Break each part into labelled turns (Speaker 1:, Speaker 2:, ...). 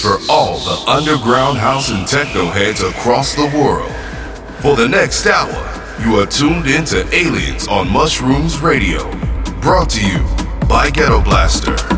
Speaker 1: For all the underground house and techno heads across the world. For the next hour, you are tuned into Aliens on Mushrooms Radio. Brought to you by
Speaker 2: Gettoblaster.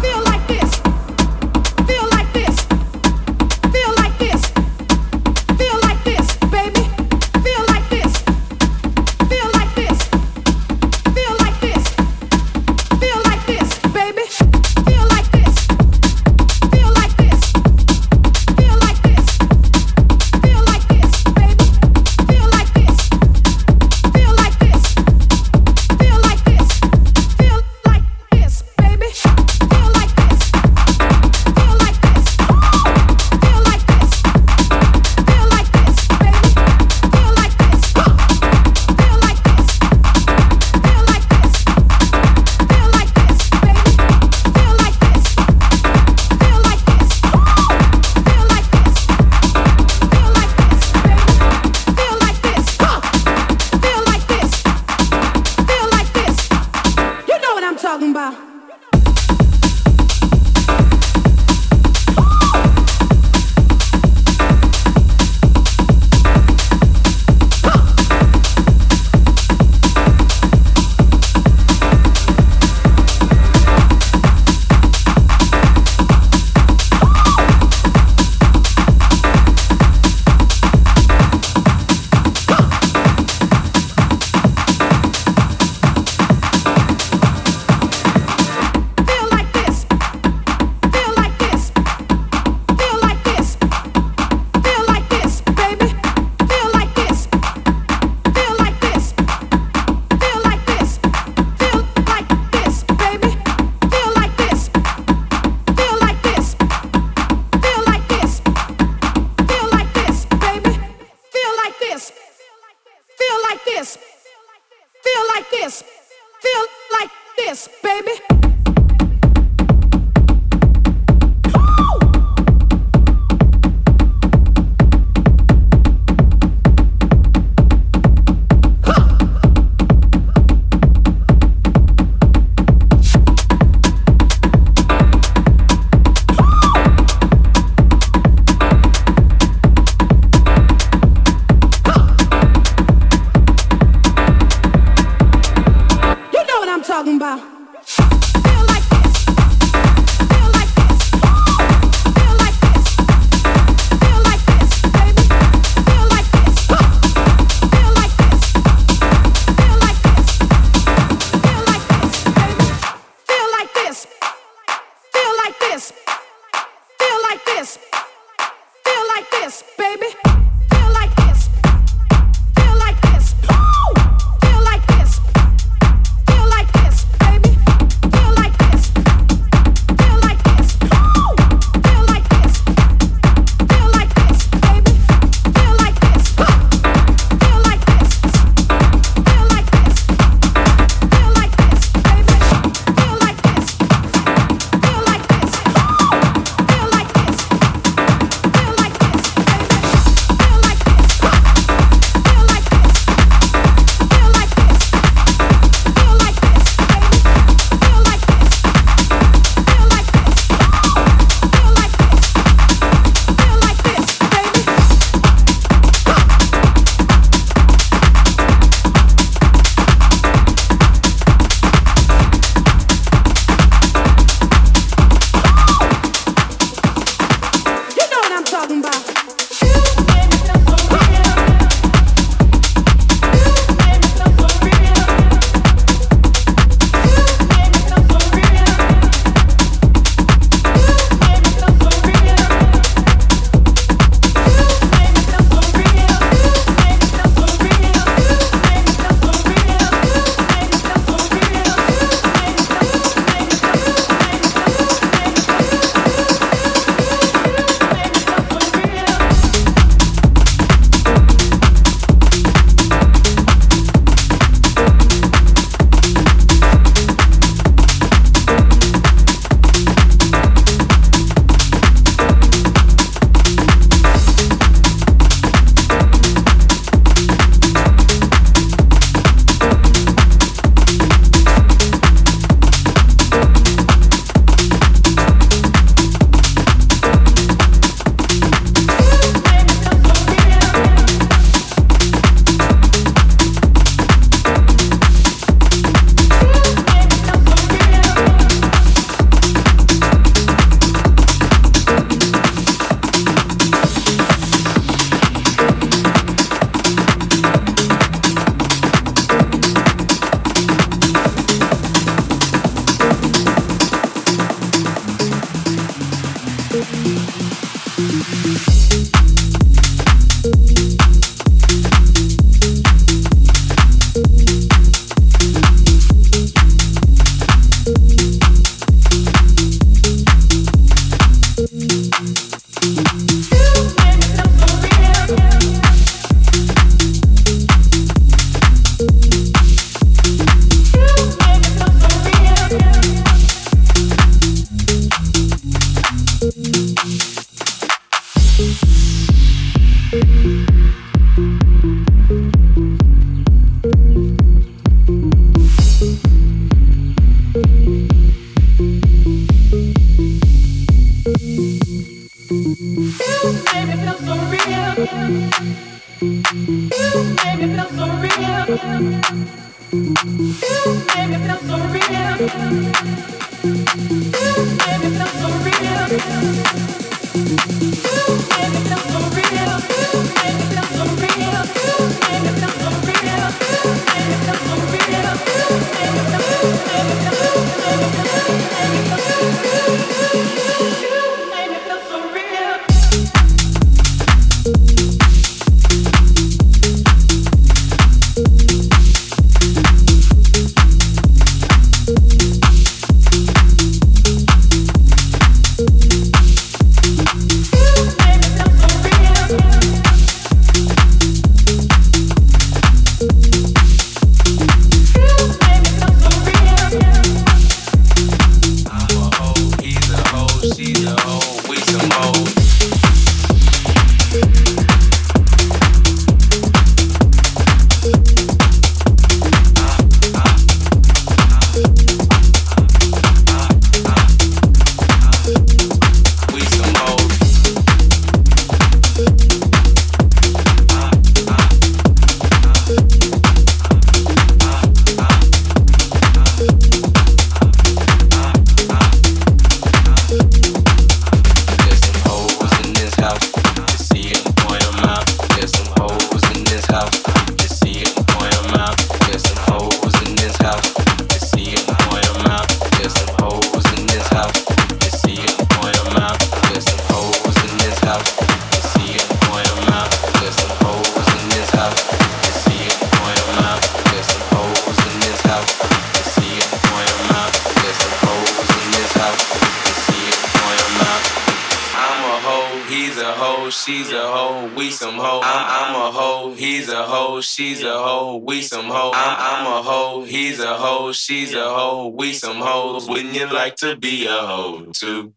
Speaker 3: She's a hoe, we some hoe. I'm, I'm a hoe, he's a hoe, she's a hoe, we some hoes. Wouldn't you like to be a hoe too?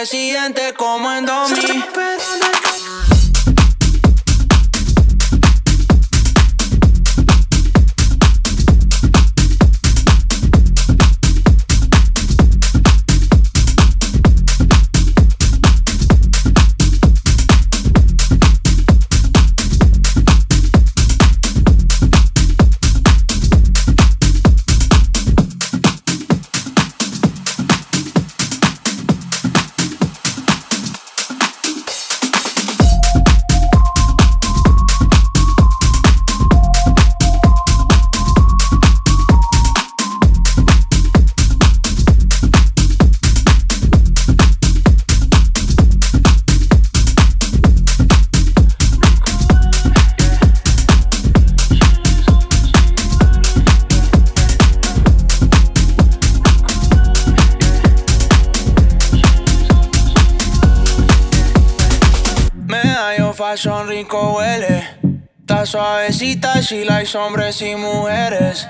Speaker 4: se siente como en domi. She likes hombres y mujeres.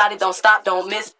Speaker 5: Body, don't stop, don't miss.